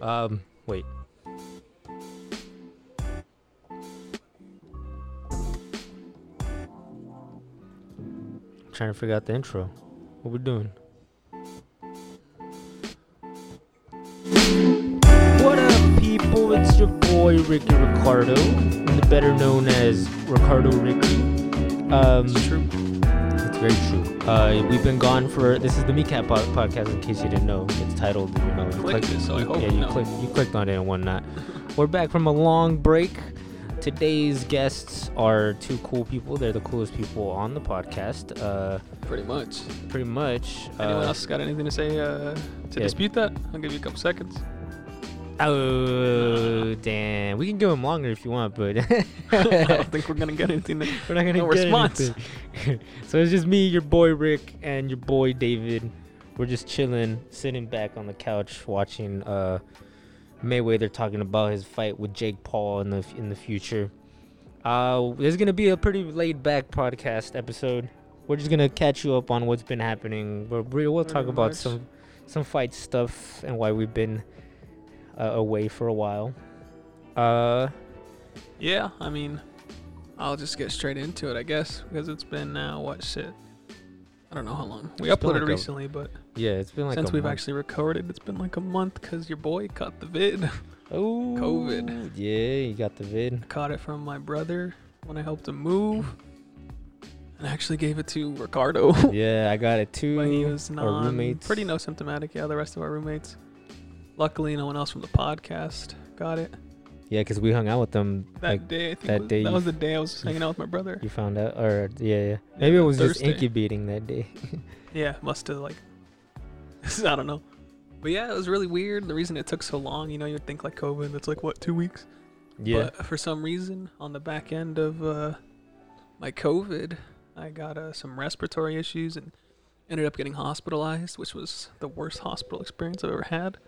Um, wait. trying to figure out the intro. What we doing? What up, people? It's your boy Ricky Ricardo, better known as Ricardo Ricky. Um, It's true. Very true. Uh, we've been gone for this is the Mecat po- podcast. In case you didn't know, it's titled. You know, you Clicked it, so I hope yeah, you you clicked. You clicked on it and whatnot. We're back from a long break. Today's guests are two cool people. They're the coolest people on the podcast. Uh, Pretty much. pretty much. Anyone uh, else got anything to say uh, to yeah. dispute that? I'll give you a couple seconds. Oh damn! We can go them longer if you want, but I don't think we're gonna get anything. We're not gonna No get response. anything. so it's just me, your boy Rick, and your boy David. We're just chilling, sitting back on the couch, watching uh, Mayweather talking about his fight with Jake Paul in the in the future. Uh, there's gonna be a pretty laid back podcast episode. We're just gonna catch you up on what's been happening. We'll, we'll talk Pretty about much. some some fight stuff and why we've been uh, away for a while. Uh, yeah, I mean, I'll just get straight into it, I guess, because it's been now what shit. I don't know how long. We uploaded like a- recently, but yeah, it's been like since a we've month. actually recorded, it's been like a month because your boy caught the vid. Oh, COVID. Yeah, you got the vid. caught it from my brother when I helped him move, and I actually gave it to Ricardo. yeah, I got it too. But he was non, roommates. pretty no symptomatic. Yeah, the rest of our roommates. Luckily, no one else from the podcast got it Yeah, because we hung out with them. that like day. I think that was, day that you was the day I was hanging out with my brother. you found out, or yeah, yeah. Maybe it was just incubating that day. Yeah, must have like. I don't know, but yeah, it was really weird. The reason it took so long, you know, you'd think like COVID, it's like what two weeks. yeah. But for some reason, on the back end of uh, my COVID, I got uh, some respiratory issues and ended up getting hospitalized, which was the worst hospital experience I've ever had.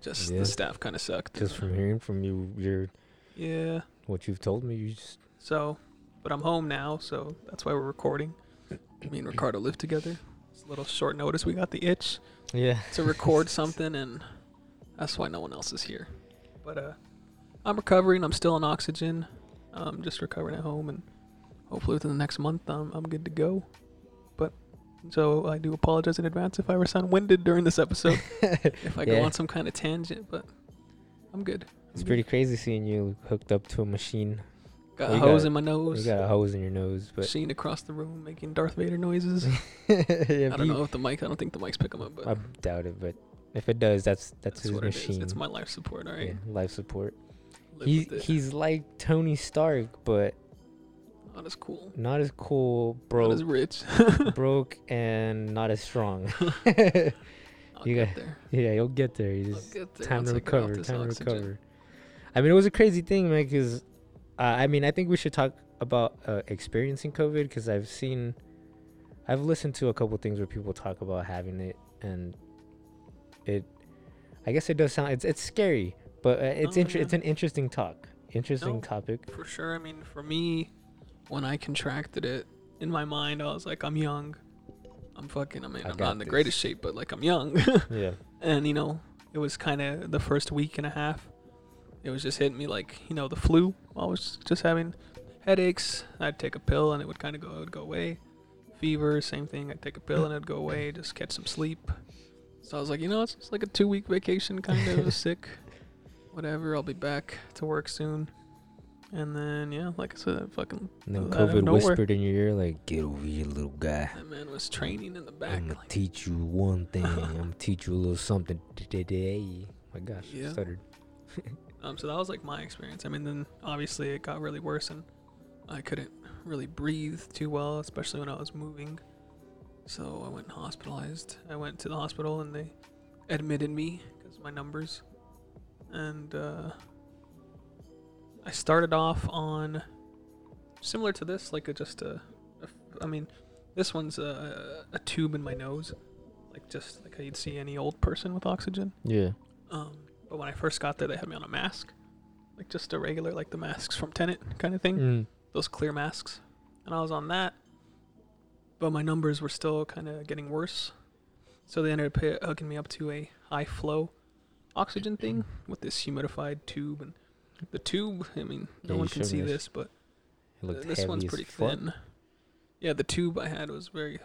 Just Yeah. the staff kind of sucked. just from hearing from you, your yeah. what you've told me, you just So, but I'm home now, so that's why we're recording. Me and Ricardo live together. It's a little short notice. We got the itch yeah. to record something, and that's why no one else is here. But uh, I'm recovering. I'm still on oxygen. I'm just recovering at home, and hopefully within the next month, I'm I'm good to go. So I do apologize in advance if I ever sound winded during this episode, if I Yeah. go on some kind of tangent. But I'm good. I'm It's good. pretty crazy seeing you hooked up to a machine. Got you a hose got- in my nose. You got a hose in your nose, but Machine across the room making Darth Vader noises. yeah, I don't know if the mic. I don't think the mics pick them up, but I doubt it, but if it does, that's that's, that's his what it machine. It's my life support. All right, yeah, life support. Live He he's like Tony Stark, but not as cool. not as cool, Not broke, as rich. broke, and not as strong. You got- there. yeah, you'll get there. You just get there time to I get off recover. Time to recover. I mean, it was a crazy thing, man. Because uh, I mean, I think we should talk about uh, experiencing COVID because I've seen, I've listened to a couple things where people talk about having it, and it, I guess it does sound it's it's scary, but uh, it's Oh, inter- yeah. it's an interesting talk, interesting No. topic. For sure. I mean, for me, when I contracted it, in my mind, I was like, I'm young. I'm fucking. I mean, I I'm not in the this. greatest shape, but like, I'm young. Yeah, and you know, it was kind of the first week and a half. It was just hitting me like you know the flu. I was just having headaches. I'd take a pill and it would kind of go. It would go away. Fever, same thing. I'd take a pill and it'd go away. Just catch some sleep. So I was like, you know, it's just like a two week vacation, kind of sick. Whatever. I'll be back to work soon. And then yeah, like I said, I fucking and then COVID whispered in your ear like, "Get over here, little guy." that man was training in the back. I'm gonna Like, teach you one thing. I'm gonna teach you a little something today. My gosh, Yeah. stuttered. Um, so that was like my experience. I mean, then obviously it got really worse, and I couldn't really breathe too well, especially when I was moving. So I went hospitalized. I went to the hospital, and they admitted me because my numbers. And uh, I started off on similar to this, like a, just a, a I mean, this one's a, a tube in my nose, like just like how you'd see any old person with oxygen. Yeah. Um, but when I first got there, they had me on a mask, like just a regular, like the masks from Tenet kind of thing, Mm. those clear masks. And I was on that, but my numbers were still kind of getting worse. So they ended up hooking me up to a high flow oxygen thing with this humidified tube and the tube. I mean, no Yeah, one can see this, but this one's pretty fuck. thin. Yeah, the tube I had was very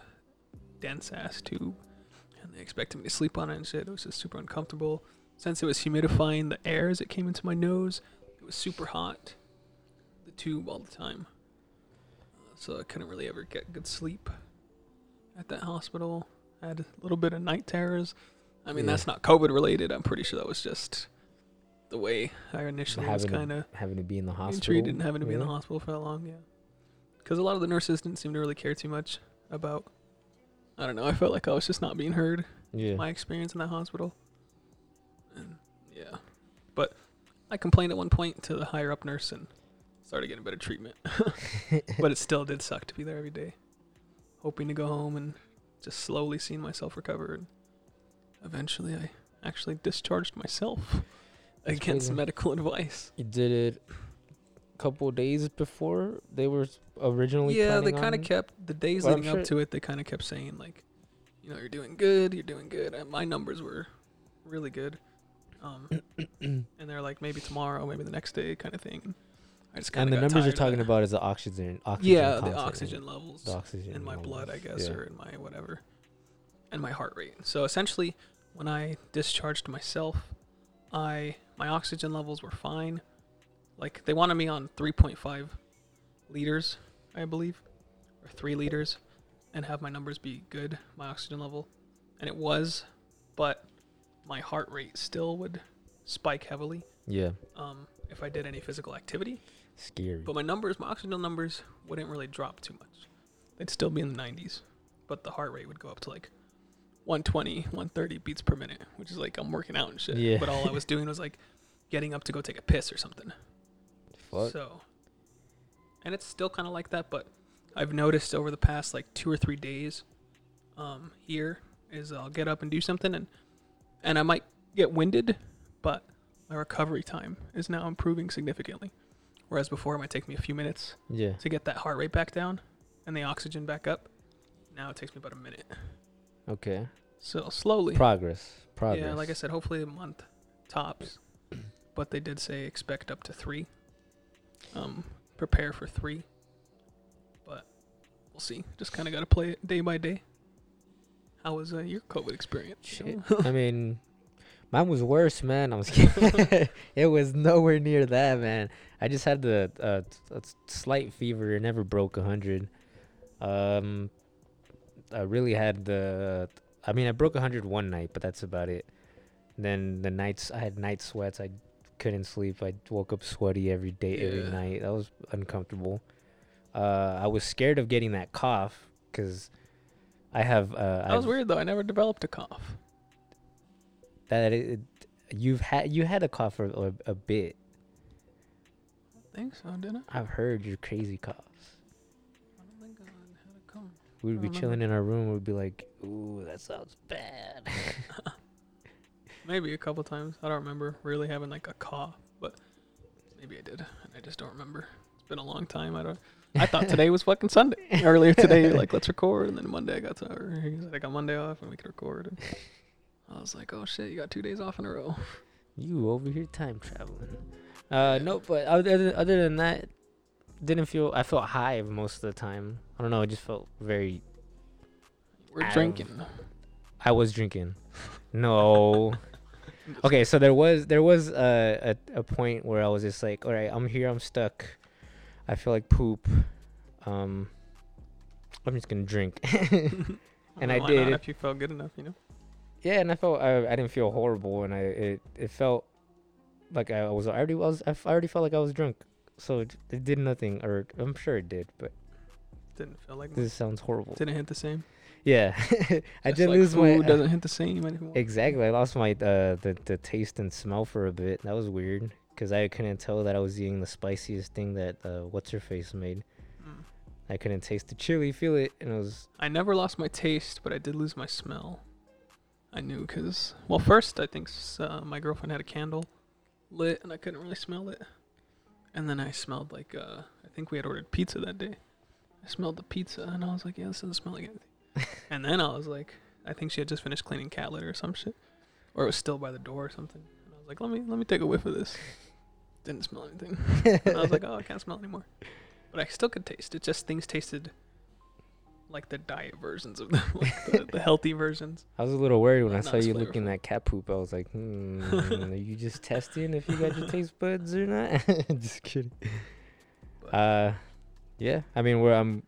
dense ass tube, and they expected me to sleep on it and shit. It was just super uncomfortable. Since it was humidifying the air as it came into my nose, it was super hot. The tube all the time, uh, so I couldn't really ever get good sleep at that hospital. I had a little bit of night terrors. I mean, Yeah. that's not COVID related. I'm pretty sure that was just the way I initially was Having to kind of having to be in the hospital. treated and having to be in the hospital for that long, yeah. Because a lot of the nurses didn't seem to really care too much about. I don't know. I felt like I was just not being heard. Yeah. My experience in that hospital. And yeah, but I complained at one point to the higher up nurse and started getting better treatment. but it still did suck to be there every day, hoping to go home and just slowly seeing myself recover. And eventually, I actually discharged myself against crazy. medical advice. You did it a couple days before they were originally. yeah they kind of kept the days Well, leading up to it they kind of kept saying like you know you're doing good you're doing good and my numbers were really good um and they're like maybe tomorrow maybe the next day kind of thing i just And the numbers you're talking about is the oxygen. oxygen yeah the oxygen levels The oxygen in my blood i guess yeah. or in my whatever and my heart rate so essentially when i discharged myself i my oxygen levels were fine like they wanted me on 3.5 liters i believe or 3 liters and have my numbers be good my oxygen level and it was but my heart rate still would spike heavily Yeah. um, if i did any physical activity Scary. but my numbers, my oxygen numbers wouldn't really drop too much. They'd still be in the 90s, but the heart rate would go up to like 120, 130 beats per minute, which is like I'm working out and shit. Yeah. But all I was doing was like getting up to go take a piss or something. Fuck. So, and it's still kind of like that, but I've noticed over the past like two or three days, um, here is I'll get up and do something and and I might get winded, but my recovery time is now improving significantly. Whereas before it might take me a few minutes yeah. to get that heart rate back down and the oxygen back up. Now it takes me about a minute. Okay. So slowly. Progress. Progress. Yeah, like I said, hopefully a month tops. but they did say expect up to three. Um, prepare for three. But we'll see. Just kind of got to play it day by day. How was uh, your COVID experience? Shit. I mean, mine was worse, man. I was kidding. it was nowhere near that, man. I just had the uh, t- a s- slight fever. It never broke a hundred. Um, I really had the. I mean, I broke a hundred one night, but that's about it. Then the nights I had night sweats. I couldn't sleep. I woke up sweaty every day, every night. That was uncomfortable. Uh, I was scared of getting that cough because I have. Uh, That was I've- weird though. I never developed a cough. that it, you've had you had a cough for a, a bit. I think so, didn't I? I've heard your crazy coughs. Cough. We'd be chilling in our room. We'd be like, "Ooh, that sounds bad." Maybe a couple times. I don't remember really having like a cough, but maybe I did, I just don't remember. It's been a long time. I don't. I thought today was fucking Sunday. Earlier today, like let's record, and then Monday I got to. Or I got Monday off, and we could record. And I was like, oh shit, you got two days off in a row. you over here time traveling. Uh, no, but other other than that, didn't feel. I felt high most of the time. I don't know. I just felt very. We're drinking. I was drinking. No. okay, so there was there was a, a a point where I was just like, all right, I'm here, I'm stuck. I feel like poop. Um, I'm just gonna drink. And I Why did not if you felt good enough, you know. yeah, and I felt I, I didn't feel horrible, and I it it felt like I was I already I was I already felt like I was drunk. So it, it did nothing, or I'm sure it did, but Didn't feel like. this sounds horrible. Didn't hit the same. Yeah, I Just did like lose my. food doesn't hit the same anymore. Exactly. I lost my uh the the taste and smell for a bit. That was weird because I couldn't tell that I was eating the spiciest thing that uh what's her face made. Mm. I couldn't taste the chili, feel it, and it was I never lost my taste, but I did lose my smell. I knew because, well, first I think uh, my girlfriend had a candle lit and I couldn't really smell it. And then I smelled like, uh, I think we had ordered pizza that day. I smelled the pizza and I was like, yeah, this doesn't smell like anything. and then I was like, I think she had just finished cleaning cat litter or some shit. Or it was still by the door or something. And I was like, let me let me take a whiff of this. Didn't smell anything. And I was like, oh, I can't smell anymore. But I still could taste. It just things tasted like the diet versions of them, like the, the healthy versions. I was a little worried when I Not saw as you looking flavorful. at cat poop. I was like, hmm, are you just testing if you got your taste buds or not? just kidding. But- Uh, yeah. I mean, we're um,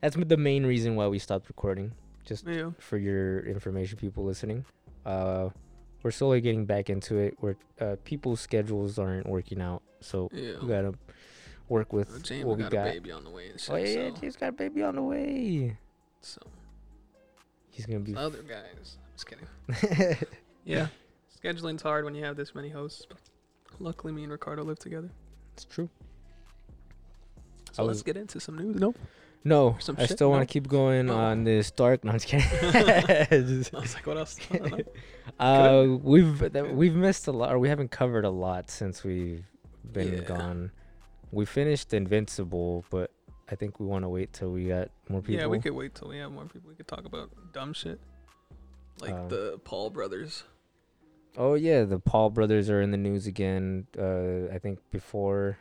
that's the main reason why we stopped recording. Just Yeah. for your information, people listening. Uh, we're slowly getting back into it. Where uh, people's schedules aren't working out, so Yeah. we gotta work with Well, James what we got, got. a baby on the way and shit. Oh yeah, yeah, so, James got a baby on the way. so He's gonna be. other guys. I'm just kidding. Yeah. Scheduling's hard when you have this many hosts. But luckily, me and Ricardo live together. it's true. So I let's was- get into some news. Nope. No, Some I shit? still want to keep going Oh. on this dark. No, I'm just kidding. Just- I was like, what else? I don't know. uh, we've th- we've missed a lot, or we haven't covered a lot since we've been Yeah. gone. We finished Invincible, but I think we want to wait till we got more people. Yeah, we could wait till we have more people. We could talk about dumb shit. Like Um, the Paul brothers. Oh yeah, the Paul brothers are in the news again. Uh, I think before.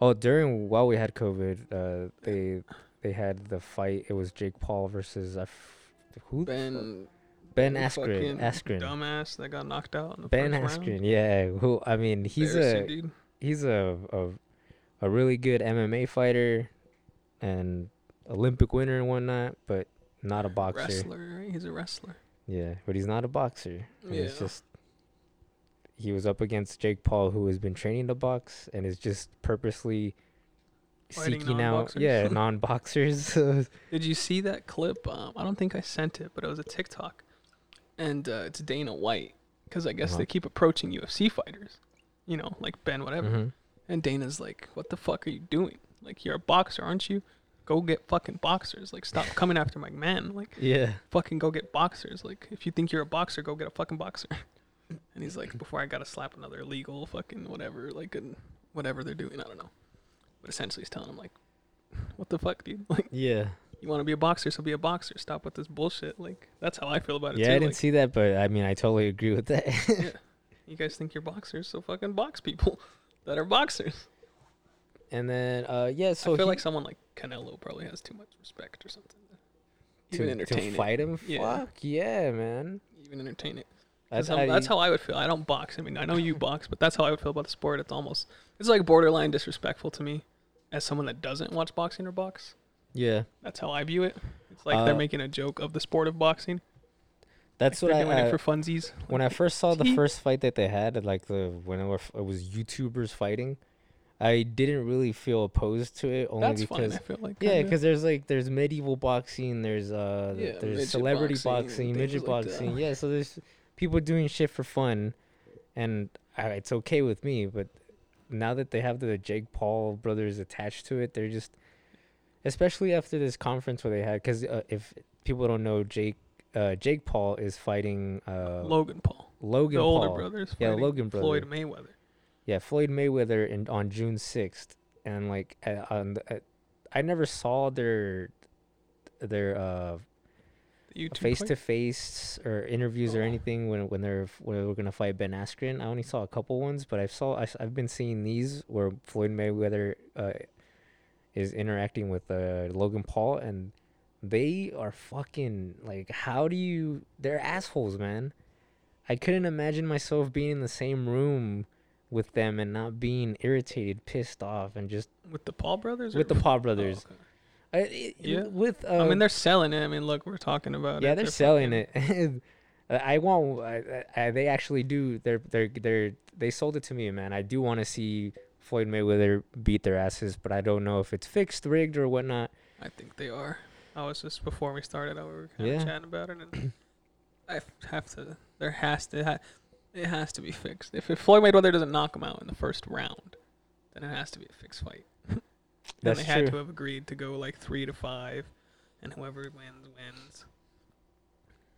Oh, during while we had COVID, uh, they they had the fight. It was Jake Paul versus I f- who? Ben Ben Askren. Askren. Dumbass that got knocked out in the Ben Askren. round. Yeah. Who? I mean, he's Embarrassing, a dude. he's a, a a really good MMA fighter and Olympic winner and whatnot, but not a boxer. Wrestler, right? He's a wrestler. Yeah, but he's not a boxer. And It's just he was up against Jake Paul, who has been training to box and is just purposely Fighting seeking out non-boxers? yeah non-boxers. Did you see that clip? Um, I don't think I sent it, but it was a TikTok, and uh, it's Dana White because I guess Uh-huh. they keep approaching UFC fighters, you know, like Ben, whatever. Mhm. And Dana's like, "What the fuck are you doing? Like, you're a boxer, aren't you? Go get fucking boxers. Like, stop coming after my man. Like, Yeah. fucking go get boxers. Like, if you think you're a boxer, go get a fucking boxer." And he's like, "Before I gotta slap another illegal fucking whatever, like, and whatever they're doing, I don't know." But essentially, he's telling him like, "What the fuck, dude? Like." Yeah. You want to be a boxer, so be a boxer. Stop with this bullshit. Like that's how I feel about it Yeah, too. I didn't like, see that, but I mean, I totally agree with that. you guys think you're boxers, so fucking box people that are boxers. and then, uh, yeah, so I feel he- like someone like Canelo probably has too much respect or something. to, Even to entertain it. fight him. Yeah. Fuck yeah, man. Even entertain it. That's, how, that's how I would feel. I don't box. I mean, I know you box, but that's how I would feel about the sport. It's almost it's like borderline disrespectful to me as someone that doesn't watch boxing or box. Yeah, That's how I view it. It's like they're Uh, making a joke of the sport of boxing. That's like what they're I. doing uh, it for funsies. when I first saw the first fight that they had, like the when it, were, it was YouTubers fighting, I didn't really feel opposed to it only That's because I feel like yeah, because there's like there's medieval boxing, there's uh Yeah, there's celebrity boxing, boxing, midget like that. boxing. Yeah, so there's people doing shit for fun, and it's okay with me. But now that they have the Jake Paul brothers attached to it, they're just, especially after this conference where they had, because uh, if people don't know, Jake uh, Jake Paul is fighting uh, Logan Paul, Logan the older Paul. brothers. Yeah, Logan brother. Floyd Mayweather. Yeah, Floyd Mayweather in on June sixth, and like uh, on the, uh, I never saw their their uh face to face or interviews or Oh. anything when when they're when they were gonna fight Ben Askren. I only saw a couple ones, but I saw I, have been seeing these where Floyd Mayweather uh, is interacting with uh, Logan Paul, and they are fucking like, how do you? They're assholes, man. I couldn't imagine myself being in the same room with them and not being irritated, pissed off, and just with the Paul brothers. with or- the Paul Oh, brothers. okay. I, it- Yeah. with uh, I mean, they're selling it. I mean, look, we're talking about it. yeah, they're selling fucking- it. Uh, I want. I, I, they actually do. They're they're they're they sold it to me, man. I do want to see Floyd Mayweather beat their asses, but I don't know if it's fixed, rigged, or whatnot. I think they are. I was just before we started. I we were kind Yeah. of chatting about it, and I have to. There has to. Ha- it has to be fixed. If, if Floyd Mayweather doesn't knock him out in the first round, then it has to be a fixed fight. and That's they had true. to have agreed to go like three to five, and whoever wins wins.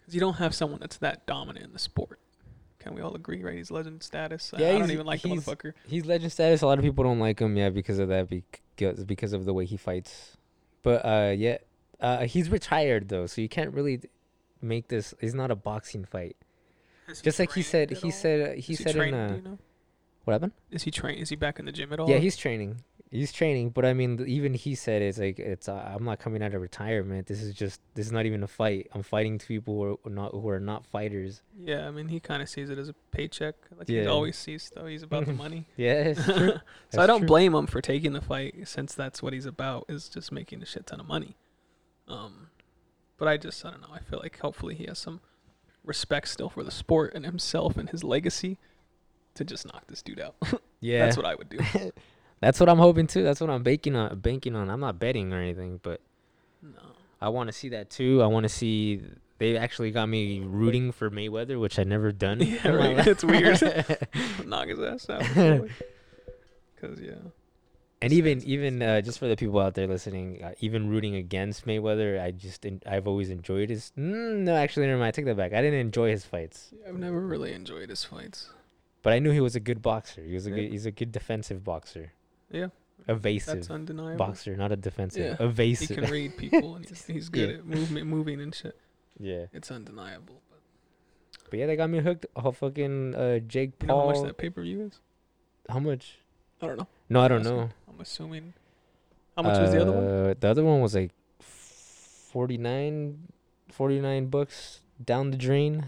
Because you don't have someone that's that dominant in the sport. Can we all agree, right? He's legend status. Yeah, I don't even like the motherfucker. He's legend status. A lot of people don't like him, yeah, because of that, because because of the way he fights. But uh, yeah, uh, he's retired though, so you can't really make this. It's not a boxing fight. Has Just like he said, he all? said, he Is said in training, do uh, you know? what happened? Is he train? Is he back in the gym at all? Yeah, he's training. He's training, but I mean, even he said it's like it's. Uh, I'm not coming out of retirement. This is just. This is not even a fight. I'm fighting two people who are not who are not fighters. Yeah, I mean, he kind of sees it as a paycheck. Like he always sees, though. He's about the money. Yeah, it's true. so I don't true. blame him for taking the fight, since that's what he's about is just making a shit ton of money. Um, but I just I don't know. I feel like hopefully he has some respect still for the sport and himself and his legacy to just knock this dude out. Yeah, That's what I would do. That's what I'm hoping too. That's what I'm banking on. Banking on. I'm not betting or anything, but No. I want to see that too. I want to see. They actually got me rooting for Mayweather, which I never done. Yeah, right. It's weird. knock his ass out. Because yeah. And even even uh, just for the people out there listening, uh, even rooting against Mayweather, I just en- I've always enjoyed his. Mm, no, actually, never mind. I take that back. I didn't enjoy his fights, I've never really enjoyed his fights. but I knew he was a good boxer. He was a Yeah. good. He's a good defensive boxer. Yeah. Evasive That's undeniable. boxer, not a defensive. Yeah. He Evasive. can read people and he's, he's good Yeah. at movement, moving and shit. yeah, It's undeniable. But but yeah, they got me hooked. Oh, fucking uh, Jake you know how Paul. much that pay per view is? how much? I don't know. No, I don't know. I'm assuming. How much was the other one? Uh, The other one was like 49, 49 bucks down the drain.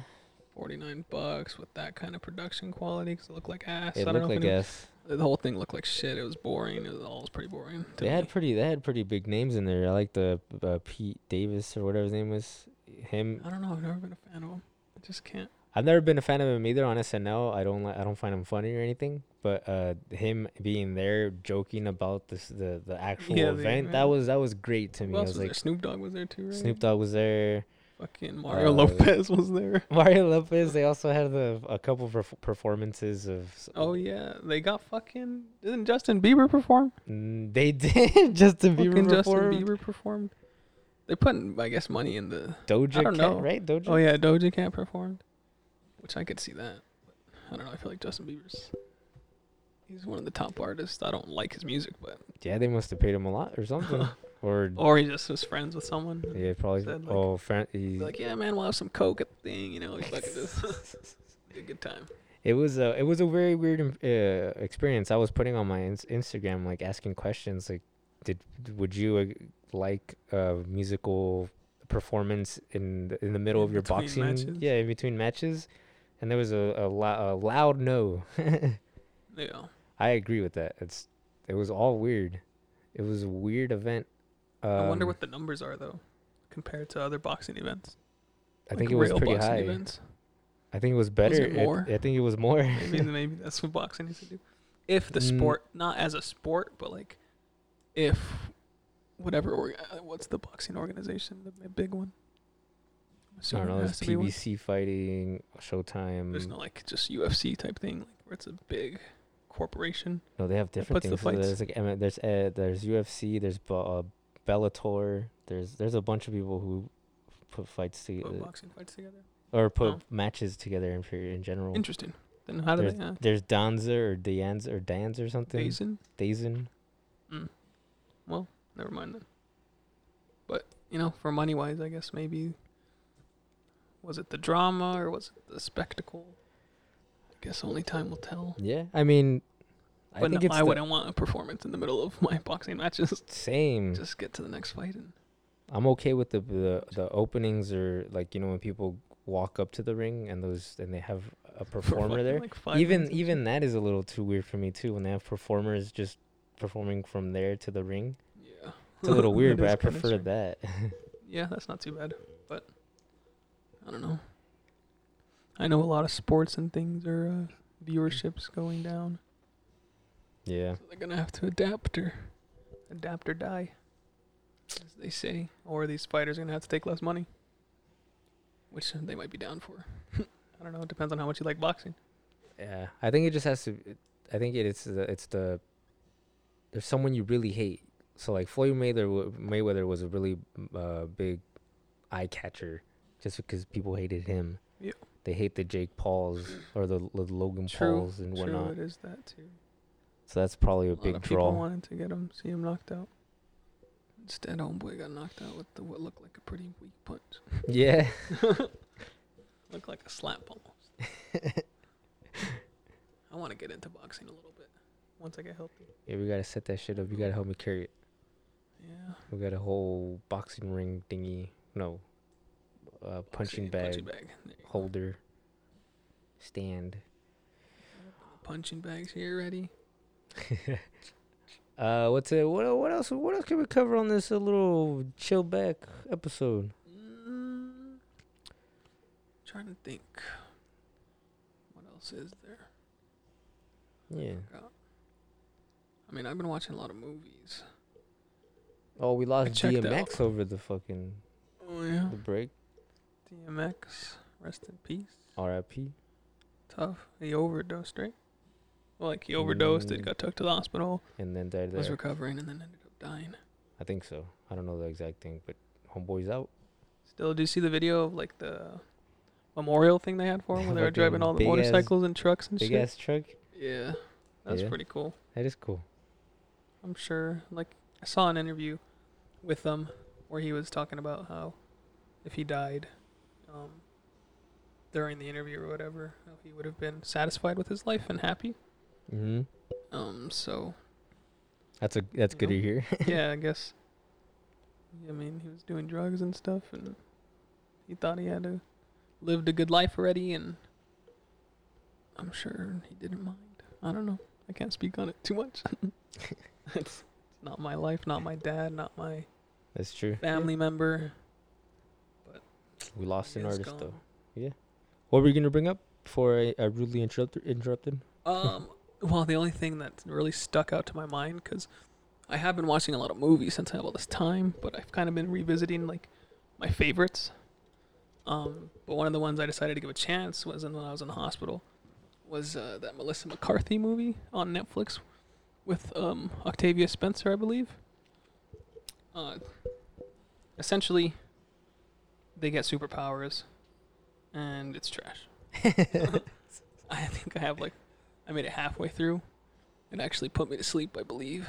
Forty nine bucks with that kind of production quality because it looked like ass. It I don't looked know like anyone- ass. the whole thing looked like shit. It was boring. It was all was pretty boring. to They had pretty. They had pretty big names in there. I like the uh, Pete Davis or whatever his name was. Him. I don't know. I've never been a fan of him. I just can't. I've never been a fan of him either on SNL. I don't like. I don't find him funny or anything. But uh, him being there, joking about this, the the actual Yeah, the event, event. that was that was great to me. Who I was was like, there? Snoop Dogg was there too, right? Snoop Dogg was there. Fucking Mario Uh, Lopez was there. Mario Lopez. They also had the a couple of perf- performances of. Oh yeah, they got fucking. Didn't Justin Bieber perform? Mm, they did. Justin Bieber fucking Justin performed. Bieber performed. They put, I guess, money in the. Doja I don't Cat, know. right? Doja. Oh yeah, Doja Cat performed, which I could see that. I don't know. I feel like Justin Bieber's. He's one of the top artists. I don't like his music, but Yeah, they must have paid him a lot or something. or or he just was friends with someone. yeah, probably. said, like- oh, friend. He's like, yeah, man, we'll have some coke at the thing, you know. He's fucking just a good time. It was a it was a very weird um, uh, experience. I was putting on my ins- Instagram like asking questions like, did would you uh, like a musical performance in the, in the middle In of your boxing? matches? Yeah, in between matches, and there was a a, a loud no. Yeah. I agree with that. It's it was all weird. It was a weird event. Um, I wonder what the numbers are though, compared to other boxing events. I Like think it was pretty high. Events. I think it was better. it I- more? I, think it was more. Maybe maybe that's what boxing needs to do. If the Mm. sport, not as a sport, but like, if whatever, or, uh, what's the boxing organization, the big one? I'm I don't know. it There's has one. PBC fighting, Showtime. There's no like just UFC type thing, like where it's a big corporation. No, they have different puts the things. So there's like there's uh, there's UFC, there's Be- uh, Bellator. There's there's a bunch of people who put fights Put together boxing fights together. or put Oh. matches together in in general. Interesting. Then how do There's, they? Uh, there's Danza or Danz or Danz or something. Dazen? Dazen. Mm. Well, never mind then. But you know, for money wise, I guess maybe was it the drama or was it the spectacle? I guess only time will tell. Yeah, I mean, I But think no, it's I wouldn't want a performance in the middle of my boxing matches. same. Just get to the next fight and I'm okay with the, the the openings or like you know when people walk up to the ring and those and they have a performer there. Like even even that is a little too weird for me too when they have performers just performing from there to the ring. yeah, It's a little weird, but I prefer that. Yeah, that's not too bad. But I don't know. I know a lot of sports and things are uh, viewerships going down. yeah. So they're gonna have to adapt or adapt or die, as they say. Or these fighters are gonna have to take less money, which they might be down for. I don't know. It depends on how much you like boxing. Yeah, I think it just has to. It, I think it, it's the it's the. There's someone you really hate. So like Floyd Mayweather, Mayweather was a really uh, big eye catcher, just because people hated him. Yeah. They hate the Jake Pauls or the, the Logan True, Pauls and True, whatnot. it is that too. So that's probably a, A lot big of people wanted to get him, see him knocked out. Instead, homeboy got knocked out with the, what looked like a pretty weak punch. yeah. Looked like a slap almost. I want to get into boxing a little bit once I get healthy. Yeah, we gotta set that shit up. You gotta help me carry it. Yeah. We got a whole boxing ring thingy. No. Uh, punching Boxing- bag Punching bag. Holder. Stand. Punching bags here ready. Uh, what's it? What what else? What else can we cover on this uh, little chill back episode? Mm, trying to think. What else is there? Yeah. I mean, I've been watching a lot of movies. Oh, we lost DMX out- over the fucking Oh yeah. the break. DMX, rest in peace. R.I.P. Tough. He overdosed, right? Well, like he overdosed. It Mm. got took to the hospital. And then died There. Was recovering and then ended up dying. I think so. I don't know the exact thing, but homeboy's out. Still, do you see the video of like the memorial thing they had for him, where they were driving all the big ass- motorcycles and trucks and Big shit? ass truck. Yeah, that's Yeah. pretty cool. That is cool. I'm sure. Like I saw an interview with them where he was talking about how if he died um, during the interview or whatever, how he would have been satisfied with his life and happy. hmm Um, so That's a that's good to hear. yeah, I guess. I mean, he was doing drugs and stuff, and he thought he had a, lived a good life already, and I'm sure he didn't mind. I don't know. I can't speak on it too much. it's, it's not my life, not my dad, not my That's true. family member. We lost an is artist though. Yeah. What were you gonna bring up before I, I rudely interrupted? Interrupted. Um, well, the only thing that really stuck out to my mind because I have been watching a lot of movies since I have all this time, but I've kind of been revisiting like my favorites. Um, but one of the ones I decided to give a chance was when I was in the hospital was uh, that Melissa McCarthy movie on Netflix with um, Octavia Spencer, I believe. Uh, essentially, they get superpowers, and it's trash. I think I have like, I made it halfway through. It actually put me to sleep, I believe.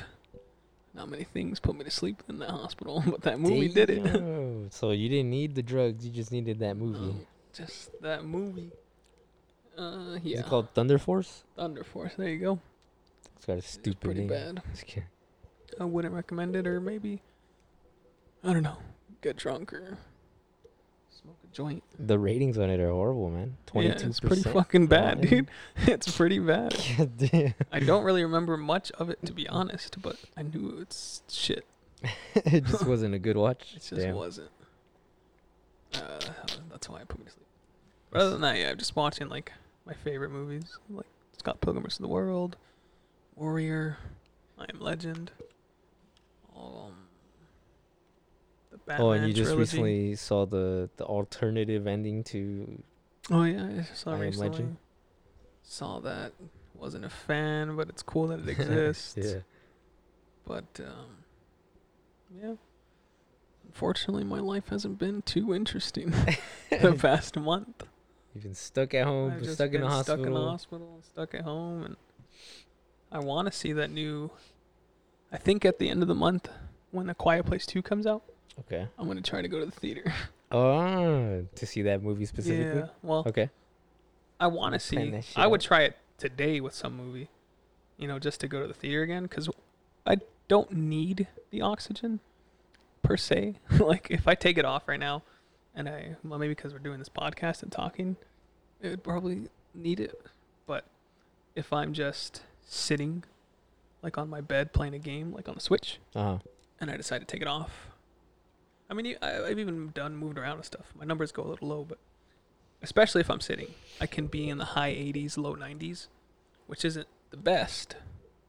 Not many things put me to sleep in that hospital, but that movie did it. So you didn't need the drugs. You just needed that movie. Um, just that movie. Uh, Is it called Thunder Force? Thunder Force. There you go. It's got a It's stupid pretty name. bad. Just kidding. I wouldn't recommend it, or maybe, I don't know, get drunk or smoke a joint. The ratings on it are horrible, man. Twenty Yeah, it's pretty fucking bad, dude. It's pretty bad. God damn. I don't really remember much of it, to be honest, but I knew it's shit. it just wasn't a good watch. It just Damn. wasn't. Uh, that's why I put me to sleep. But other than that, yeah, I'm just watching like my favorite movies, like Scott Pilgrim vs. the World, Warrior, I Am Legend, um, Batman oh, and you just trilogy. recently saw the the alternative ending to Oh yeah, I saw I recently. Legend. Saw that. Wasn't a fan, but it's cool that it exists. yeah. But um, yeah. Unfortunately, my life hasn't been too interesting the past month. You've been stuck at home, I've stuck in the hospital. stuck in the hospital, stuck at home, and I want to see that new. I think at the end of the month, when A Quiet Place Two comes out, Okay. I'm gonna try to go to the theater. Oh, to see that movie specifically. yeah. Well, Okay. I want to see. I would try it today with some movie, you know, just to go to the theater again, because I don't need the oxygen per se. like if I take it off right now, and I well maybe because we're doing this podcast and talking, it would probably need it. But if I'm just sitting, like on my bed playing a game, like on the Switch, Uh huh. and I decide to take it off. I mean, I- I've even done moved around and stuff. My numbers go a little low, but especially if I'm sitting, I can be in the high 80s, low 90s, which isn't the best,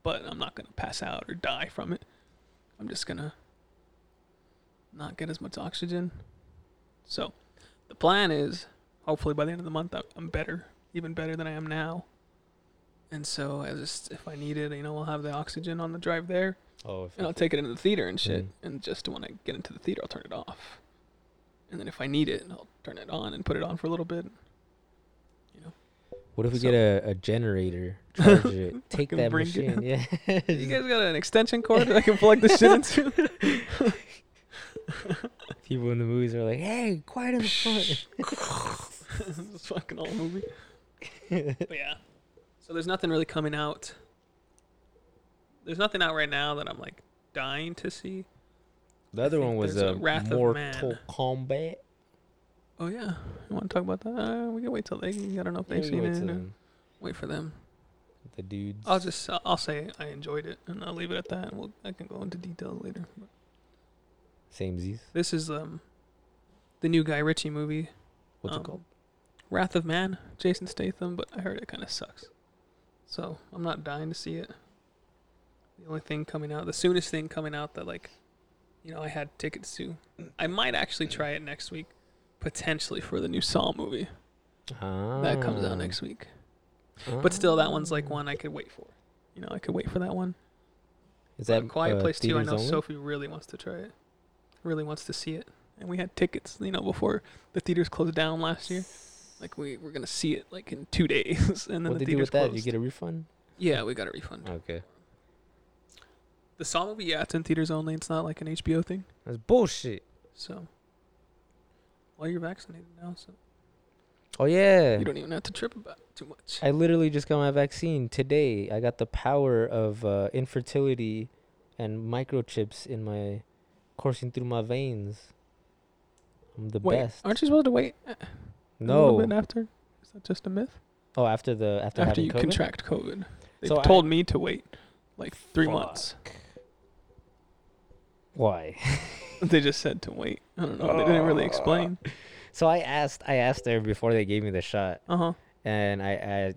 but I'm not gonna pass out or die from it. I'm just gonna not get as much oxygen. So, the plan is hopefully by the end of the month I'm better, even better than I am now. And so I just if I need it, you know, I'll have the oxygen on the drive there Oh, if and I'll take it into the theater and shit. Mm. And just when I get into the theater, I'll turn it off. And then if I need it, I'll turn it on and put it on for a little bit. You know. What if we so- get a, a generator, charge it, take that machine? Yeah. You guys got an extension cord that I can plug this shit into? People in the movies are like, "Hey, quiet in the front." this fucking old movie. But yeah. So there's nothing really coming out. There's nothing out right now that I'm like dying to see. The other one was uh, a Wrath of Mortal Man. Kombat. Oh yeah. You want to talk about that? Uh, we can wait till they. I don't know if they've we seen wait it. uh. Wait for them. The dudes. I'll just I'll- I'll say I enjoyed it and I'll leave it at that. And we'll I can go into details later. But Same Z's. this is um the new Guy Ritchie movie, What's Um, it called? Wrath of Man, Jason Statham. But I heard it kind of sucks. So I'm not dying to see it. The only thing coming out, the soonest thing coming out that like, you know, I had tickets to. I might actually try it next week, potentially for the new Saw movie that comes out Ah. next week. But still, that one's like Ah. one I could wait for. You know, I could wait for that one. Is But that Quiet uh, Place too? I know only? Sophie really wants to try it. Really wants to see it, and we had tickets. You know, before the theaters closed down last year. Like we were gonna see it like in two days, and then What the they do theaters with that? closed. You get a refund? yeah, we got a refund. Okay. The Saw movie, yeah, it's in theaters only. It's not like an HBO thing. That's bullshit. So, well, you're vaccinated now, so Oh yeah. you don't even have to trip about it too much. I literally just got my vaccine today. I got the power of uh, infertility and microchips in my coursing through my veins. I'm the Wait, best. aren't you supposed to wait a little no. bit after? Is that just a myth? Oh, after the after, After, having you COVID? contract COVID, they So I- told me to wait like three months. Why? They just said to wait. I don't know. They didn't really explain. So I asked I asked her before they gave me the shot Uh huh. and I,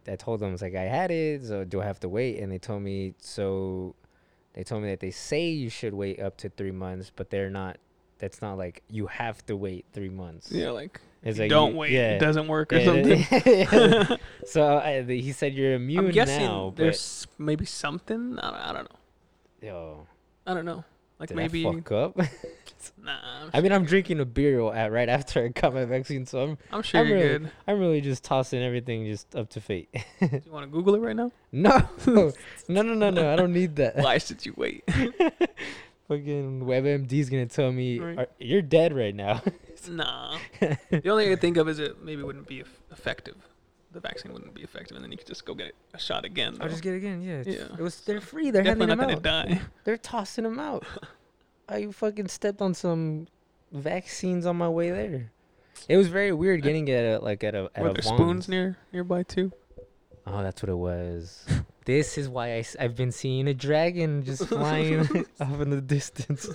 I I told them I was like I had it, so do I have to wait? And they told me so they told me that they say you should wait up to three months, but they're not that's not like you have to wait three months. Yeah, like It's like don't you- wait. Yeah. It doesn't work or Yeah, something. so I, the- he said you're immune I'm guessing now, there's maybe something. I don't, I don't know. yo, I don't know. Like did maybe. I fuck up? Nah. I'm, I mean, I'm drinking a beer at, right after I got my vaccine, so I'm I'm sure I'm you're really- good. I'm really just tossing everything just up to fate. Do you want to Google it right now? no, no, no, no, no, I don't need that. Why should you wait? Fucking WebMD's gonna tell me Right. "Are- you're dead right now. nah. the only thing I could think of is it maybe wouldn't be effective. The vaccine wouldn't be effective, and then you could just go get a shot again. I'll though. just get it again. Yeah, Yeah. It was they're free. They're Definitely handing not them gonna out. die. They're tossing them out. I fucking stepped on some vaccines on my way there. It was very weird uh, getting it at a, like at a at Were a there Vons. spoons near nearby too? Oh, that's what it was. this is why I, have been seeing a dragon just flying off in the distance.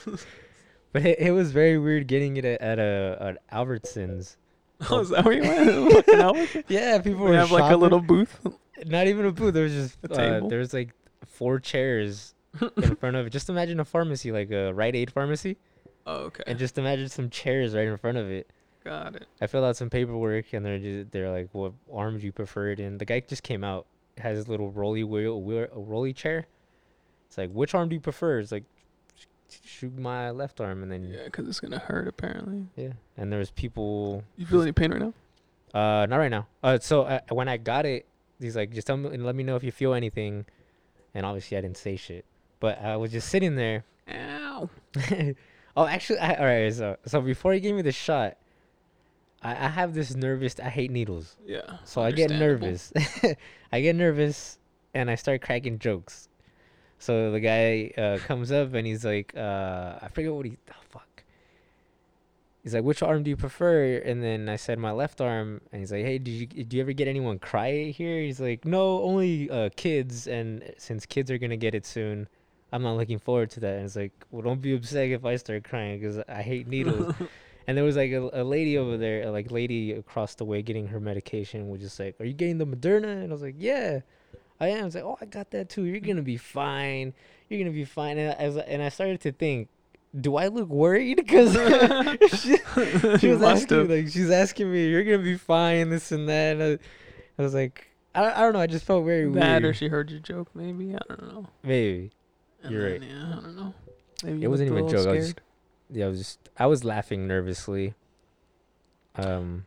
But it, it was very weird getting it at, at a at Albertsons. Oh, is that where you went? Yeah, people We were have like a shopping. little booth. Not even a booth. There was just A uh, table? there was like four chairs in front of it. Just imagine a pharmacy, like a Rite Aid pharmacy, Oh, okay. and just imagine some chairs right in front of it. Got it. I filled out some paperwork, and they're just, they're like, "What arm do you prefer it in?" The guy just came out, has his little rolly wheel, wheel a rolly chair. It's like, "Which arm do you prefer?" It's like, "Sh- "Shoot my left arm," and then Yeah, because it's gonna hurt apparently. yeah. And there was people. You feel any pain right now? Uh, not right now. Uh, so uh, when I got it, he's like, "Just tell me and let me know if you feel anything," and obviously I didn't say shit. But I was just sitting there. Ow. oh, actually, I, all right. So so before he gave me the shot. I, I have this nervous. I hate needles. Yeah. So I get nervous. I get nervous and I start cracking jokes. So the guy uh, comes up and he's like, uh, I forget what he. Oh, fuck. He's like, which arm do you prefer? And then I said my left arm, and he's like, Hey, did you do you ever get anyone cry here? He's like, No, only uh, kids, and since kids are gonna get it soon, I'm not looking forward to that. And it's like, Well, don't be upset if I start crying because I hate needles. And there was like a, a lady over there, a like lady across the way getting her medication was just like, Are you getting the Moderna? And I was like, Yeah, I am. I was like, Oh, I got that too. You're gonna be fine. You're gonna be fine. And I, and I started to think, Do I look worried? Because she, she was asking me, like she's asking me, You're gonna be fine, this and that. And I, I was like, I, I don't know. I just felt very That or she heard your joke, maybe. I don't know. Maybe. And You're then, Yeah, I don't know. Maybe It wasn't even a joke, I was scared. yeah, I was just I was laughing nervously. Um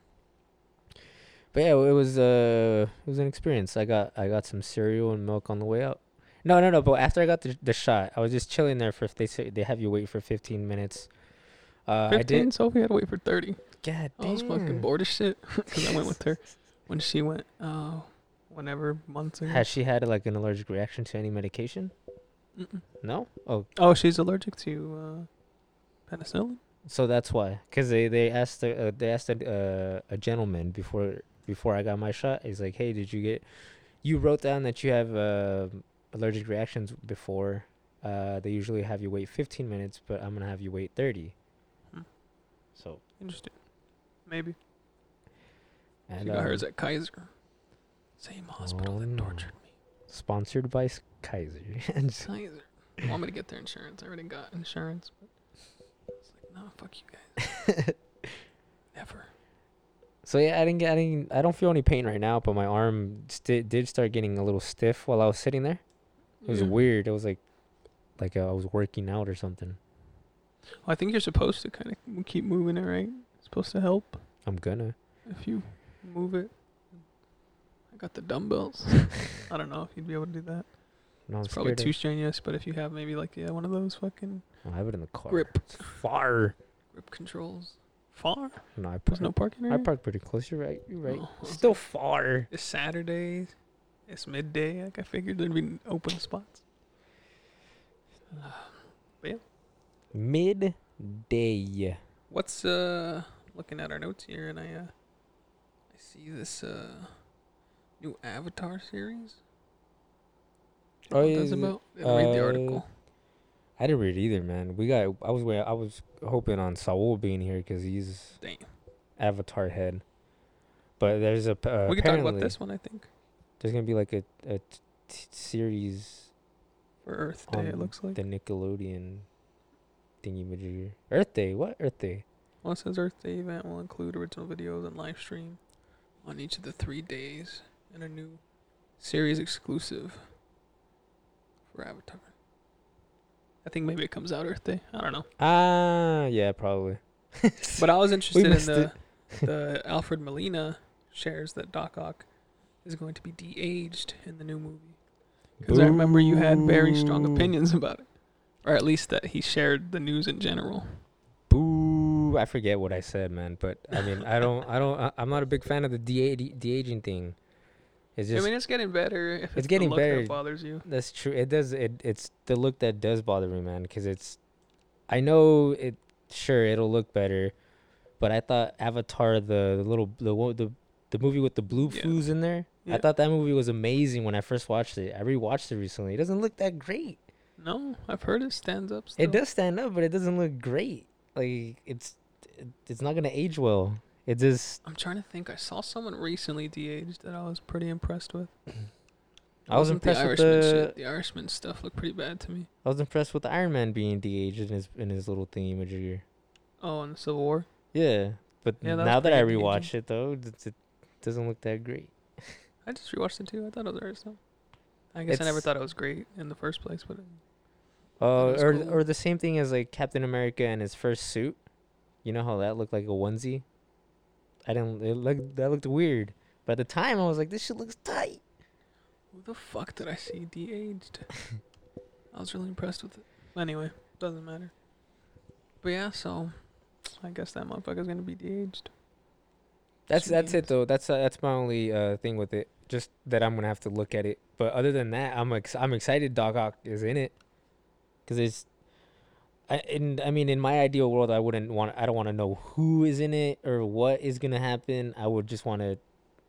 But yeah, it was uh it was an experience. I got I got some cereal and milk on the way out. No, no, no, but after I got the the shot, I was just chilling there for they say they have you wait for 15 minutes. Uh I 15, did Sophie had to wait for 30. God damn. I was fucking bored as shit because I went with her when she went. Oh, whenever months ago. Has she had like an allergic reaction to any medication? Mm-mm. No. Oh, Oh, she's allergic to uh, penicillin. so that's why. Cause they they asked the, uh, they asked a, uh, a gentleman before before I got my shot. He's like, hey, did you get? You wrote down that you have uh, allergic reactions before. Uh, they usually have you wait 15 minutes, but I'm gonna have you wait 30. Hmm. So Interesting. Maybe. and she got hers um, at Kaiser. Same hospital oh that tortured me. sponsored by S- Kaiser. And Kaiser. Want me to get their insurance? I already got insurance. But it's like, no, fuck you guys. Never. So yeah, I didn't get, I didn't, I don't feel any pain right now, but my arm sti- did start getting a little stiff while I was sitting there. It was Yeah. weird. It was like, like uh, I was working out or something. I think you're supposed to kind of keep moving it, right? It's supposed to help I'm gonna. if you move it. I got the dumbbells. I don't know if you'd be able to do that. No, I'm It's probably too strenuous, but if you have maybe like yeah one of those fucking I have it in the car. grip It's far. grip controls. Far? No, I There's no parking I area. park pretty close. You're right. You're right. Oh, okay. Still far. It's Saturday. It's midday. Like I figured there'd be open spots. Midday. What's uh looking at our notes here and I uh I see this uh new Avatar series. Oh, what yeah, that's about? Didn't read the uh, article. I didn't read either, man. We got. I was. I was hoping on Saul being here because he's Damn. Avatar head. But there's a. Uh, we can talk about this one, I think, There's gonna be like a a t- t- series for Earth Day. It looks like. the Nickelodeon thingy majigger. Earth Day. What Earth Day? Well, it says Earth Day event will include original videos and live stream on each of the three days and a new series exclusive for Avatar. I think maybe it comes out Earth Day. I don't know. Ah, yeah, probably. But I was interested in the the Alfred Molina shares that Doc Ock is going to be de-aged in the new movie. Because I remember you had very strong opinions about it, or at least that he shared the news in general. Boo! I forget what I said, man. But I mean, I don't, I don't, I, I'm not a big fan of the de de aging thing. It's just I mean, it's getting better. If It's it's, getting the look better. That bothers you. that's true. It does. It it's the look that does bother me, man. Because it's, I know it. Sure, it'll look better, but I thought Avatar, the, the little the the the movie with the blue Yeah. foos in there. Yeah. I thought that movie was amazing when I first watched it. I rewatched it recently. It doesn't look that great. No, I've heard it stands up. Still. It does stand up, but it doesn't look great. Like it's, it's not gonna age well. It just. I'm trying to think. I saw someone recently de-aged that I was pretty impressed with. I was Wasn't the impressed with the. shit. The Irishman stuff looked pretty bad to me. I was impressed with Iron Man being de-aged in his in his little thingy majigger. Oh, in the Civil War. Yeah, but Yeah, that now that I pretty engaging. rewatch it though, it, it doesn't look that great. I just rewatched it too. I thought it was alright. I guess I never thought it was great in the first place, but Uh, or cool. or the same thing as like Captain America and his first suit. You know how that looked like a onesie. I didn't. It looked that looked weird. But at the time, I was like, this shit looks tight. who the fuck did I see de-aged? I was really impressed with it. Anyway, doesn't matter. But yeah, so I guess that motherfucker's gonna be de-aged. That's Two that's it though. That's uh, that's my only uh thing with it. Just that I'm gonna have to look at it. But other than that, I'm ex- I'm excited. Doc Ock is in it, cause it's. I in I mean in my ideal world I wouldn't want I don't want to know who is in it or what is gonna happen. I would just want to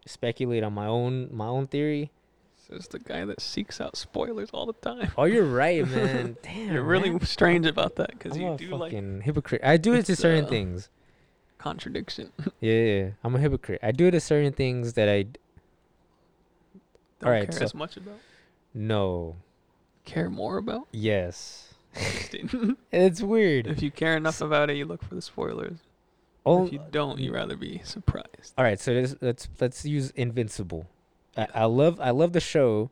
speculate on my own my own theory. Says the guy that seeks out spoilers all the time. Oh, you're right, man. Damn, You're really man. strange about that because you do like hypocrite. I do it to certain uh, things. contradiction. Yeah, yeah. I'm a hypocrite. I do it to certain things that I d- Don't Alright, care so- as much about. No. Care more about. Yes, It's weird. if you care enough about it, you look for the spoilers. Oh, if you don't, you'd rather be surprised. all right. So let's let's let's use Invincible. I, I love I love the show,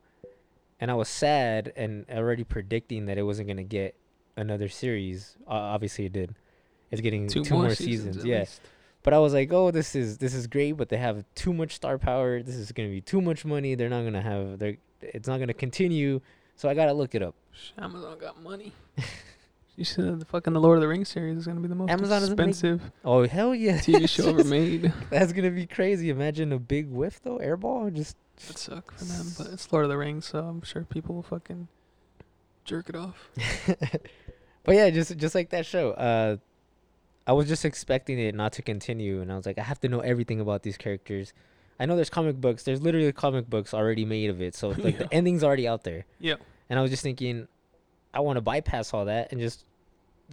and I was sad and already predicting that it wasn't gonna get another series. Uh, obviously, it did. It's getting two, more, seasons. at yeah, but I was like, oh, this is this is great, but they have too much star power. This is gonna be too much money. They're not gonna have. They're it's not gonna continue. So I gotta look it up. Amazon got money. you said the fucking the Lord of the Rings series is gonna be the most Amazon doesn't make- expensive Oh hell yeah! TV show ever made. That's gonna be crazy. Imagine a big whiff though, airball, just That suck for them, but it's Lord of the Rings, so I'm sure people will fucking jerk it off. but yeah, just just like that show. Uh, I was just expecting it not to continue, and I was like, I have to know everything about these characters. I know there's comic books. There's literally comic books already made of it, so like Yeah. the ending's already out there. Yeah. And I was just thinking, I want to bypass all that and just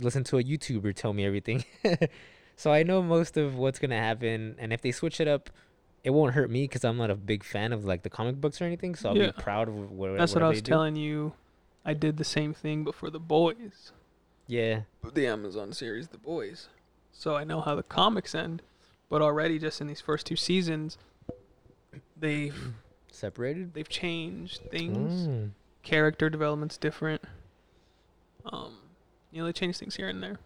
listen to a YouTuber tell me everything. so I know most of what's gonna happen, and if they switch it up, it won't hurt me because I'm not a big fan of like the comic books or anything. So I'll Yeah. be proud of wh- wh- That's what I they was do. telling you. I did the same thing, but for the boys. Yeah. The Amazon series, The Boys. So I know how the comics end, but already just in these first two seasons, they've Separated. they've changed things. Mm. Character development's different. Um, you know, they change things here and there.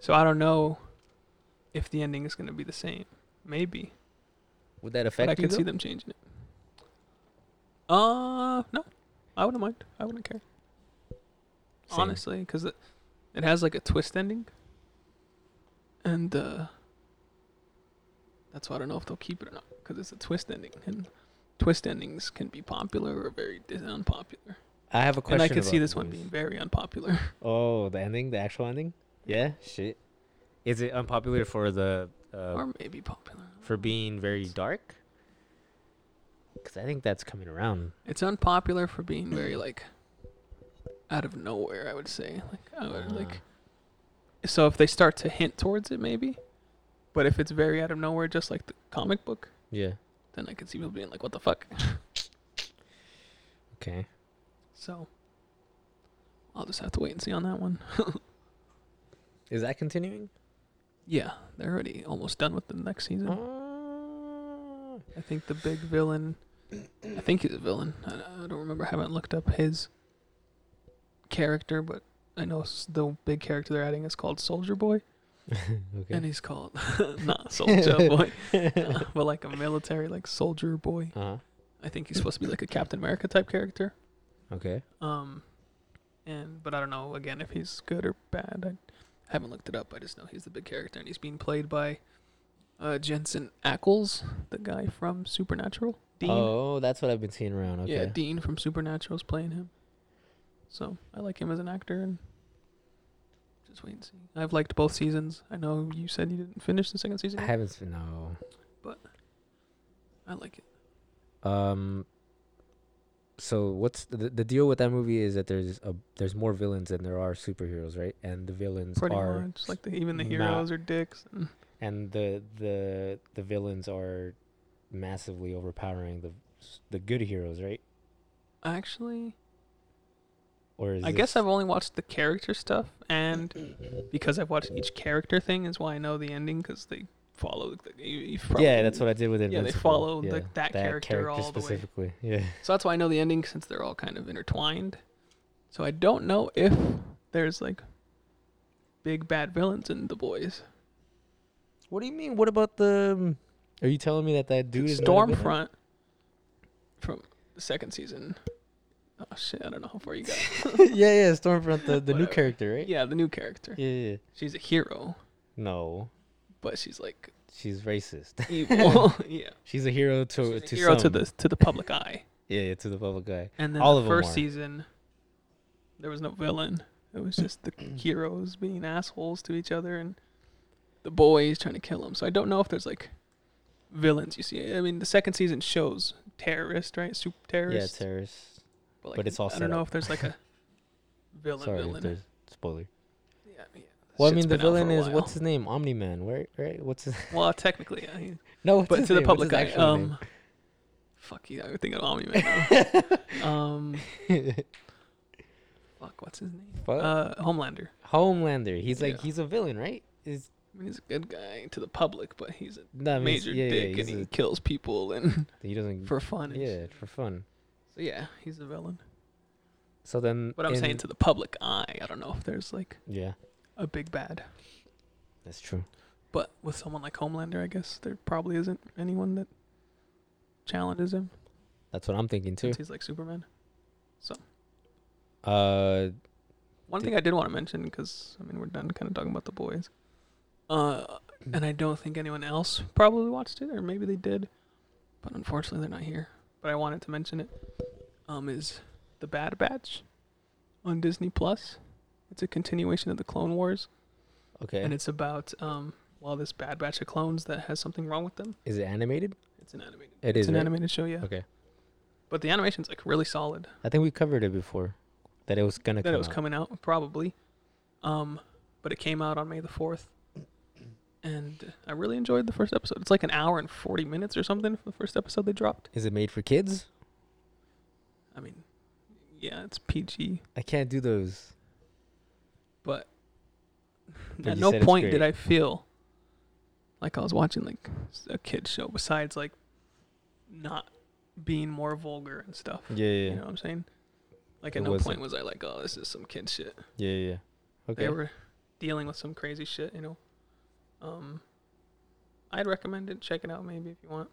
So I don't know if the ending is going to be the same. Maybe, Would that but affect I you? could see them changing it. Uh, no, I wouldn't mind. I wouldn't care. Same. honestly, because it, it has like a twist ending, and uh, that's why I don't know if they'll keep it or not. Because it's a twist ending, and twist endings can be popular or very dis- unpopular. I have a question. And I could see this one being very unpopular. Oh, the ending, the actual ending. Yeah. Shit. Is it unpopular for the uh, or maybe popular. for being very dark? Because I think that's coming around. It's unpopular for being very like out of nowhere. I would say like I would, Uh, like. So if they start to hint towards it, maybe. But if it's very out of nowhere, just like the comic book, Yeah. then I could see people being like, "What the fuck." Okay. So I'll just have to wait and see on that one. Is that continuing? yeah, they're already almost done with the next season. Uh, I think the big villain. I think he's a villain. I, I don't remember. I haven't looked up his character, but I know the big character they're adding is called Soldier Boy, okay. and he's called not Soldier Boy, uh, but like a military like Soldier Boy. uh-huh. I think he's supposed to be like a Captain America type character. Okay. Um, and but I don't know again if he's good or bad. I haven't looked it up. I just know he's the big character, and he's being played by uh, Jensen Ackles, the guy from Supernatural. Dean. Oh, that's what I've been seeing around. Okay. Yeah, Dean from Supernatural is playing him. So I like him as an actor, and just wait and see. I've liked both seasons. I know you said you didn't finish the second season. I yet. haven't. Seen, no. But I like it. Um. So what's the the deal with that movie is that there's a there's more villains than there are superheroes, right? And the villains Pretty are much like the, even the not- heroes are dicks. And and the the the villains are massively overpowering the the good heroes, right? actually, Or is I this- guess I've only watched the character stuff, and because I've watched each character thing, is why I know the ending. Because they follow. The, you, probably, yeah, that's what I did with it. Yeah, they follow the- that character all the way. specifically. Yeah. So that's why I know the ending since they're all kind of intertwined. So I don't know if there's like big bad villains in the boys. What do you mean? What about the? um, Are you telling me that that dude is not a villain? Stormfront from the second season. Oh shit! I don't know how far you got. yeah, yeah, Stormfront, the, the new Whatever. character, right? yeah, the new character. Yeah, yeah. yeah. She's a hero, No, but she's like she's racist. evil. yeah, she's a hero to she's a to hero to some. the to the public eye. Yeah, yeah, to the public eye. And then All the of 'em first are. season, there was no villain. It was just the heroes being assholes to each other and the boys trying to kill them. So I don't know if there's like villains. You see, I mean, the second season shows terrorist, right? Super terrorist. Yeah, terrorists. but, but it's all I don't know up. if there's like a villain. Sorry, if villain. there's spoiler. Yeah, yeah. Well, I mean, the been out for a villain is what's his name? Omni Man, right? Right? What's his? Well, technically, yeah. He, No, but to the name? What's public eye, actual name? um, fuck you. I would think of Omni Man um, fuck, what's his name? Fuck. Uh, Homelander. Homelander. He's like yeah. he's a villain, right? Is I mean, he's a good guy to the public, but he's a that means major yeah, dick yeah, and he's he a- kills people and he doesn't. for fun. Yeah, for fun. So yeah, he's a villain. So then, But I'm in- saying to the public eye, I don't know if there's like yeah, a big bad. that's true. But with someone like Homelander, I guess there probably isn't anyone that challenges him That's what I'm thinking too. since he's like Superman. So Uh, One Did- thing I did want to mention because I mean we're done kind of talking about the boys, uh, and I don't think anyone else probably watched it, or maybe they did, but unfortunately they're not here. But I wanted to mention it. Um, is the Bad Batch on Disney Plus? It's a continuation of the Clone Wars, Okay. and it's about um, well, this Bad Batch of clones that has something wrong with them. is it animated? It's an animated. It it's is. an right? animated show, yeah. Okay. But the animation's like really solid. I think we covered it before. That it was gonna that come it was out. coming out probably um but it came out on may the 4th and i really enjoyed the first episode it's like an hour and 40 minutes or something for the first episode they dropped Is it made for kids? i mean yeah it's pg I can't do those. but But at no point did i feel like i was watching like a kid show besides like not being more vulgar and stuff Yeah, yeah, you know what i'm saying like It at no wasn't. point was i like oh this is some kid shit yeah, yeah. yeah. Okay. they were dealing with some crazy shit, you know. Um, I'd recommend it. Check it out, maybe if you want.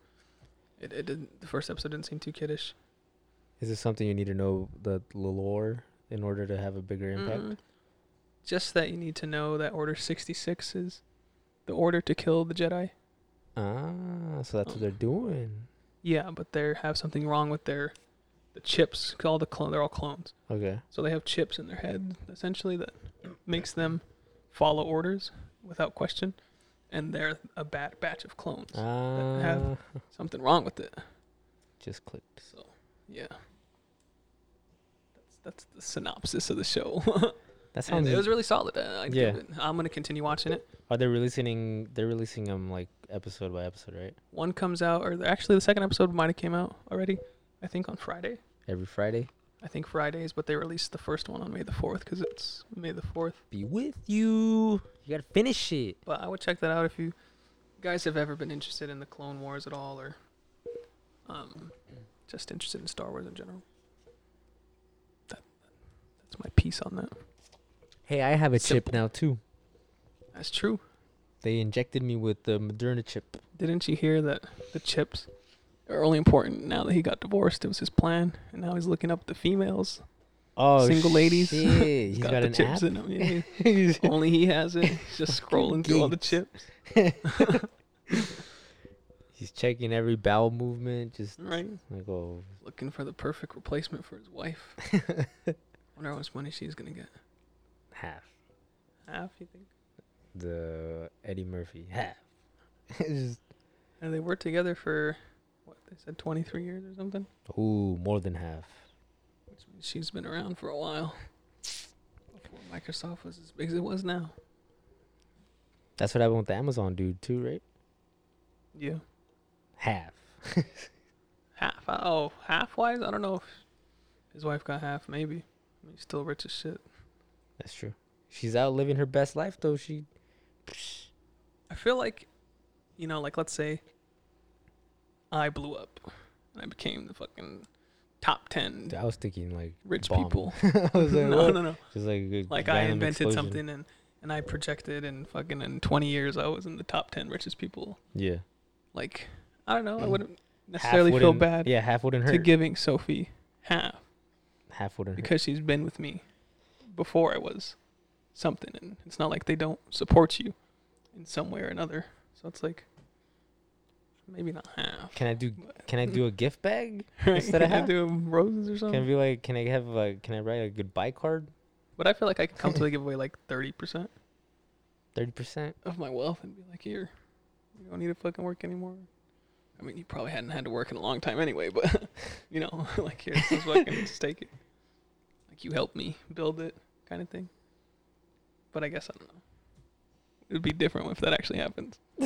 It it didn't. The first episode didn't seem too kiddish. Is this something you need to know the lore in order to have a bigger impact? Mm, just that you need to know that Order sixty six is the order to kill the Jedi. Ah, so that's what they're Um, doing. Yeah, but they have something wrong with their the chips. All the clone, they're all clones, Okay. so they have chips in their head essentially that makes them follow orders without question, and they're a bad batch of clones. Ah, have- Something wrong with it. just clicked. So, yeah. That's that's the synopsis of the show. That and sounds. it was really solid. Uh, I'd Yeah. I'm gonna continue watching it. Are they releasing? They're releasing them like episode by episode, right? One comes out, or actually the second episode might have came out already. I think on Friday. Every Friday. I think Fridays, but they released the first one on May the fourth because it's May the fourth. Be with you. You gotta finish it. But I would check that out if you guys have ever been interested in the Clone Wars at all, or um, just interested in Star Wars in general. That that's my piece on that. Hey, I have a chip now too. That's true. They injected me with the Moderna chip. Didn't you hear that the chips only important now that he got divorced? It was his plan, and now he's looking up the females. Oh, Single ladies. He's He's got, the an chips app. in him. Yeah, He's- only he has it. He's just scrolling through all the chips. He's checking every bowel movement. Just Right. like oh, Looking for the perfect replacement for his wife. Wonder how much money she's gonna get. half Half, you think? the Eddie Murphy half. Just, And they were together for said, 23 years or something. ooh, more than half. Which means she's been around for a while. Before Microsoft was as big as it was now. That's what happened with the Amazon dude too, right? Yeah. Half. Half. Uh, oh, half wise? I don't know if his wife got half. Maybe. I mean, he's still rich as shit. That's true. She's out living her best life though. She. I feel like, you know, like let's say I blew up and I became the fucking top 10 I was thinking like rich bomb. people. I was like, no, what? no, no. Just like Like I invented explosion. something and, and I projected and fucking in 20 years I was in the top 10 richest people. Yeah. Like, I don't know. I mm. wouldn't necessarily feel wouldn't- bad Yeah, half wouldn't hurt. to giving Sophie half half wouldn't hurt. because she's been with me before I was something. And it's not like they don't support you in some way or another. So it's like, maybe not half. Can I do? Can I do a gift bag? Right? instead of half? do roses or something? Can I be like? Can I have like? Can I write a goodbye card? But I feel like I could comfortably give away like 30% Thirty percent. of my wealth and be like, here, you don't need to fucking work anymore. I mean, you probably hadn't had to work in a long time anyway, but, you know, like, here, this is fucking, just take it. Like, you helped me build it, kind of thing. But I guess, I don't know. It would be different if that actually happens.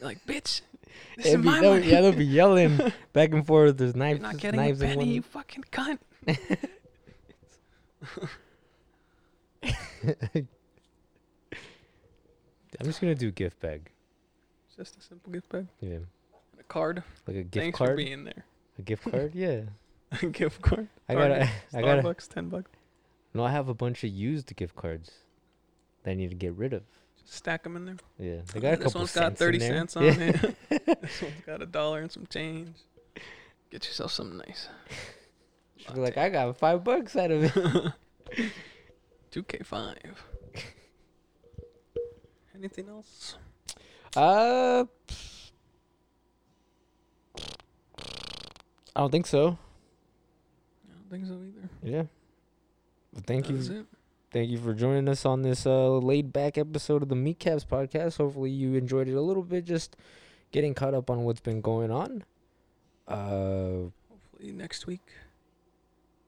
like, bitch, this is It'd be- my they'll- money. Yeah, they'll be yelling back and forth. There's knives. You're not getting a knives in penny, one- you fucking cunt. I'm just gonna do gift bag. Just a simple gift bag Yeah, and a card. like a gift Thanks for card. being there. A gift card. Yeah. A gift card. I gotta. Target, I gotta. Starbucks, 10 bucks. No, I have a bunch of used gift cards that I need to get rid of. Stack them in there. Yeah, they got a this couple one's got 30 in cents on yeah. it. this one's got a dollar and some change. Get yourself something nice. She'll be like, I got five bucks out of it. 2K5. Anything else? Uh, I don't think so. I don't think so either. Yeah. But thank That you. Was it. Thank you for joining us on this uh, laid back episode of the Meat Caps podcast. Hopefully, you enjoyed it a little bit, just getting caught up on what's been going on. Uh, Hopefully next week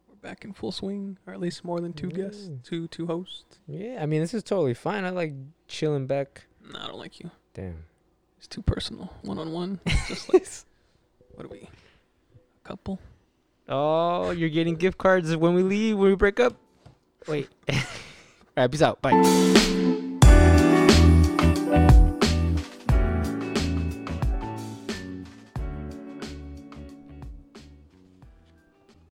we're back in full swing, or at least more than two guests, two two hosts. yeah, I mean, this is totally fine. I like chilling back. No, I don't like you. Damn. It's too personal. One on one. Just like what are we? A couple. Oh, you're getting gift cards when we leave, when we break up. Wait. All right, peace out. Bye.